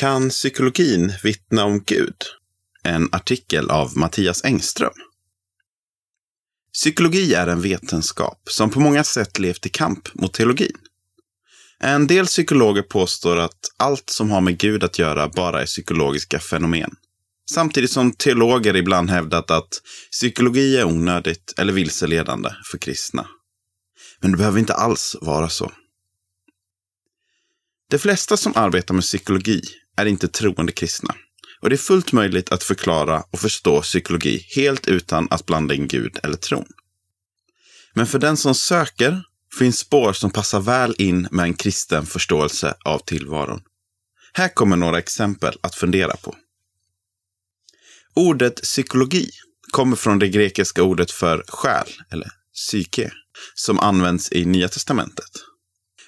Kan psykologin vittna om Gud? En artikel av Mattias Engström. Psykologi är en vetenskap som på många sätt levt i kamp mot teologin. En del psykologer påstår att allt som har med Gud att göra bara är psykologiska fenomen. Samtidigt som teologer ibland hävdat att psykologi är onödigt eller vilseledande för kristna. Men det behöver inte alls vara så. De flesta som arbetar med psykologi är inte troende kristna. Och det är fullt möjligt att förklara och förstå psykologi helt utan att blanda in Gud eller tron. Men för den som söker finns spår som passar väl in med en kristen förståelse av tillvaron. Här kommer några exempel att fundera på. Ordet psykologi kommer från det grekiska ordet för själ, eller psyke, som används i Nya Testamentet.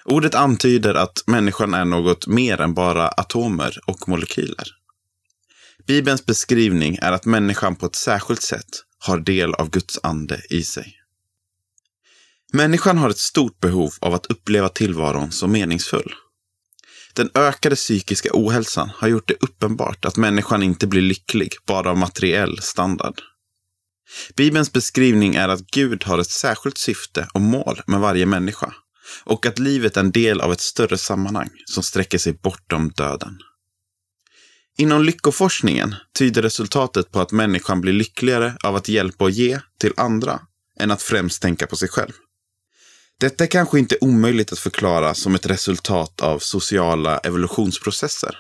Ordet antyder att människan är något mer än bara atomer och molekyler. Bibelns beskrivning är att människan på ett särskilt sätt har del av Guds ande i sig. Människan har ett stort behov av att uppleva tillvaron som meningsfull. Den ökade psykiska ohälsan har gjort det uppenbart att människan inte blir lycklig bara av materiell standard. Bibelns beskrivning är att Gud har ett särskilt syfte och mål med varje människa och att livet är en del av ett större sammanhang som sträcker sig bortom döden. Inom lyckoforskningen tyder resultatet på att människan blir lyckligare av att hjälpa och ge till andra än att främst tänka på sig själv. Detta är kanske inte omöjligt att förklara som ett resultat av sociala evolutionsprocesser.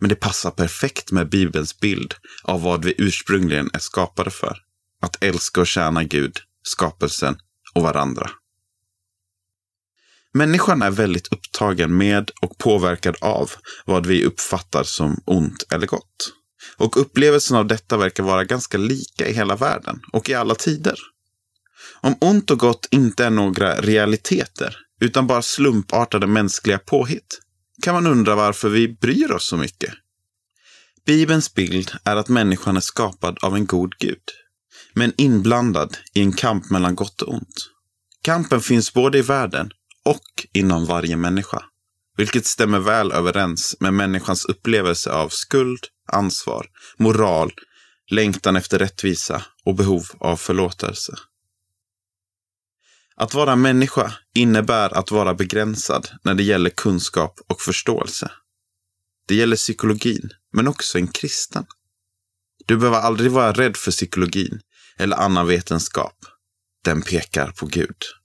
Men det passar perfekt med Bibelns bild av vad vi ursprungligen är skapade för. Att älska och tjäna Gud, skapelsen och varandra. Människan är väldigt upptagen med och påverkad av vad vi uppfattar som ont eller gott. Och upplevelsen av detta verkar vara ganska lika i hela världen och i alla tider. Om ont och gott inte är några realiteter, utan bara slumpartade mänskliga påhitt, kan man undra varför vi bryr oss så mycket. Bibelns bild är att människan är skapad av en god gud, men inblandad i en kamp mellan gott och ont. Kampen finns både i världen och inom varje människa. Vilket stämmer väl överens med människans upplevelse av skuld, ansvar, moral, längtan efter rättvisa och behov av förlåtelse. Att vara människa innebär att vara begränsad när det gäller kunskap och förståelse. Det gäller psykologin, men också en kristen. Du behöver aldrig vara rädd för psykologin eller annan vetenskap. Den pekar på Gud.